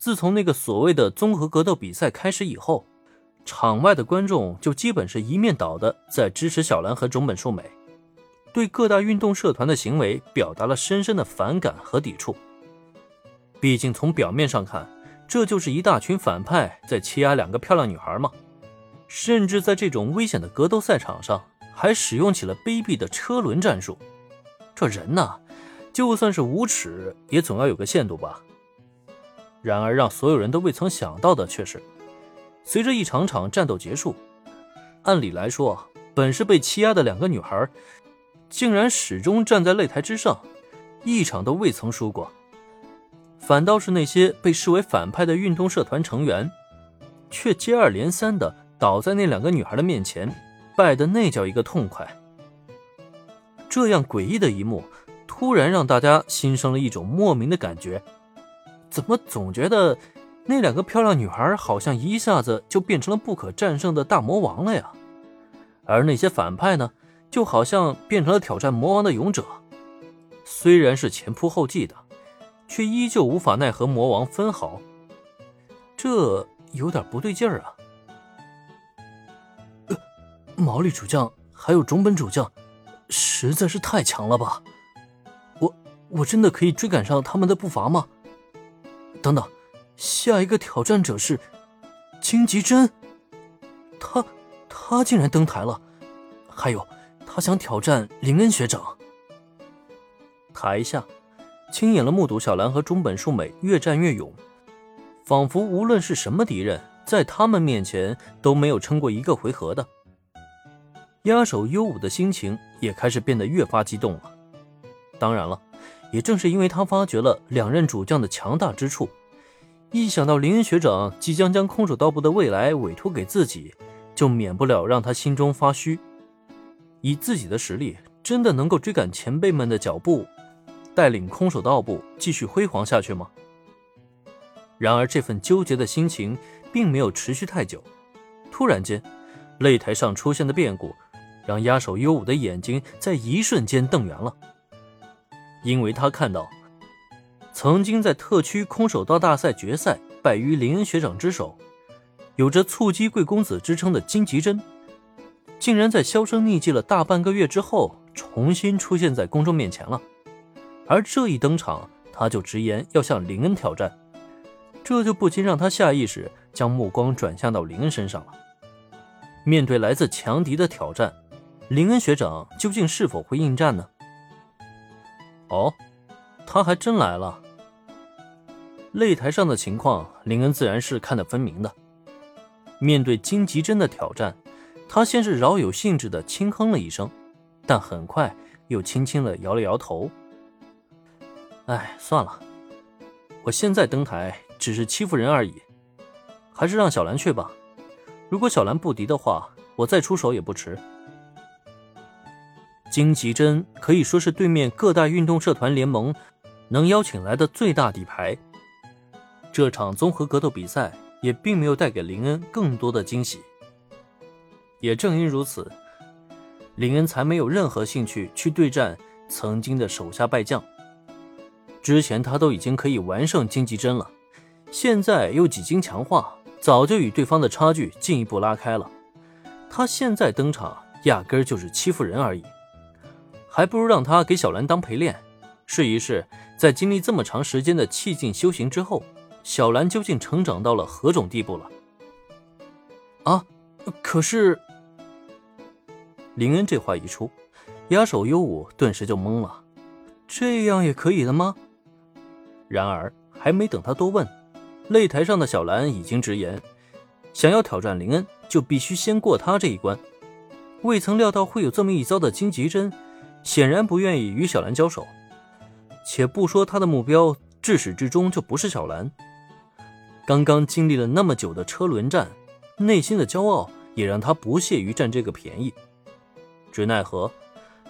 自从那个所谓的综合格斗比赛开始以后，场外的观众就基本是一面倒的在支持小兰和种本树美，对各大运动社团的行为表达了深深的反感和抵触。毕竟从表面上看，这就是一大群反派在欺压两个漂亮女孩嘛，甚至在这种危险的格斗赛场上，还使用起了卑鄙的车轮战术。这人呐，就算是无耻，也总要有个限度吧。然而，让所有人都未曾想到的却是，随着一场场战斗结束，按理来说，本是被欺压的两个女孩，竟然始终站在擂台之上，一场都未曾输过。反倒是那些被视为反派的运动社团成员，却接二连三的倒在那两个女孩的面前，败得那叫一个痛快。这样诡异的一幕，突然让大家心生了一种莫名的感觉。怎么总觉得那两个漂亮女孩好像一下子就变成了不可战胜的大魔王了呀？而那些反派呢，就好像变成了挑战魔王的勇者，虽然是前仆后继的，却依旧无法奈何魔王分毫。这有点不对劲儿啊！毛利主将还有中本主将，实在是太强了吧？我我真的可以追赶上他们的步伐吗？等等，下一个挑战者是金吉真，他他竟然登台了，还有他想挑战林恩学长。台下，亲眼了目睹小兰和中本树美越战越勇，仿佛无论是什么敌人，在他们面前都没有撑过一个回合的。压手优武的心情也开始变得越发激动了。当然了。也正是因为他发觉了两任主将的强大之处，一想到林学长即将将空手道部的未来委托给自己，就免不了让他心中发虚。以自己的实力，真的能够追赶前辈们的脚步，带领空手道部继续辉煌下去吗？然而，这份纠结的心情并没有持续太久。突然间，擂台上出现的变故，让压手优武的眼睛在一瞬间瞪圆了。因为他看到，曾经在特区空手道大赛决赛败于林恩学长之手，有着“蹴击贵公子”之称的金吉真，竟然在销声匿迹了大半个月之后，重新出现在公众面前了。而这一登场，他就直言要向林恩挑战，这就不禁让他下意识将目光转向到林恩身上了。面对来自强敌的挑战，林恩学长究竟是否会应战呢？哦，他还真来了。擂台上的情况，林恩自然是看得分明的。面对金吉真的挑战，他先是饶有兴致的轻哼了一声，但很快又轻轻的摇了摇头。哎，算了，我现在登台只是欺负人而已，还是让小兰去吧。如果小兰不敌的话，我再出手也不迟。金吉真可以说是对面各大运动社团联盟能邀请来的最大底牌。这场综合格斗比赛也并没有带给林恩更多的惊喜。也正因如此，林恩才没有任何兴趣去对战曾经的手下败将。之前他都已经可以完胜金吉真了，现在又几经强化，早就与对方的差距进一步拉开了。他现在登场，压根儿就是欺负人而已。还不如让他给小兰当陪练，试一试，在经历这么长时间的气境修行之后，小兰究竟成长到了何种地步了？啊！可是，林恩这话一出，压手优武顿时就懵了。这样也可以的吗？然而，还没等他多问，擂台上的小兰已经直言，想要挑战林恩，就必须先过他这一关。未曾料到会有这么一遭的荆棘真。显然不愿意与小兰交手，且不说他的目标至始至终就不是小兰。刚刚经历了那么久的车轮战，内心的骄傲也让他不屑于占这个便宜。只奈何，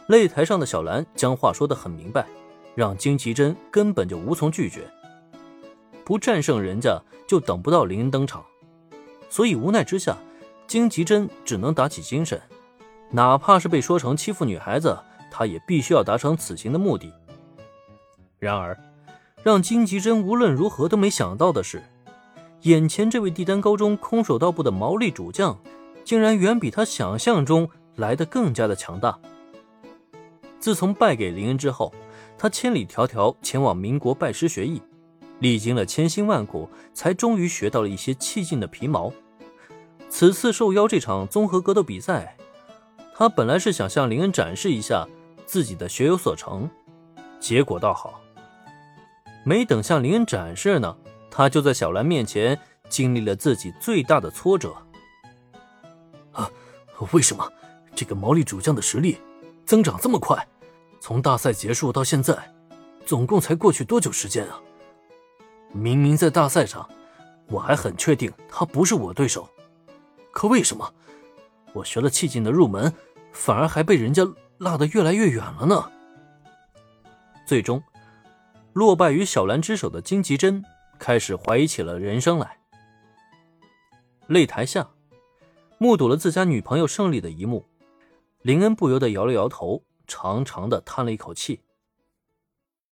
擂台上的小兰将话说得很明白，让金吉真根本就无从拒绝。不战胜人家，就等不到林恩登场。所以无奈之下，金吉真只能打起精神，哪怕是被说成欺负女孩子。他也必须要达成此行的目的。然而，让金吉真无论如何都没想到的是，眼前这位帝丹高中空手道部的毛利主将，竟然远比他想象中来的更加的强大。自从败给林恩之后，他千里迢迢前往民国拜师学艺，历经了千辛万苦，才终于学到了一些气劲的皮毛。此次受邀这场综合格斗比赛，他本来是想向林恩展示一下自己的学有所成，结果倒好，没等向林恩展示呢，他就在小兰面前经历了自己最大的挫折。啊，为什么这个毛利主将的实力？增长这么快，从大赛结束到现在，总共才过去多久时间啊？明明在大赛上，我还很确定他不是我对手，可为什么我学了气劲的入门，反而还被人家落得越来越远了呢？最终，落败于小兰之手的金吉珍开始怀疑起了人生来。擂台下，目睹了自家女朋友胜利的一幕。林恩不由得摇了摇头，长长的叹了一口气。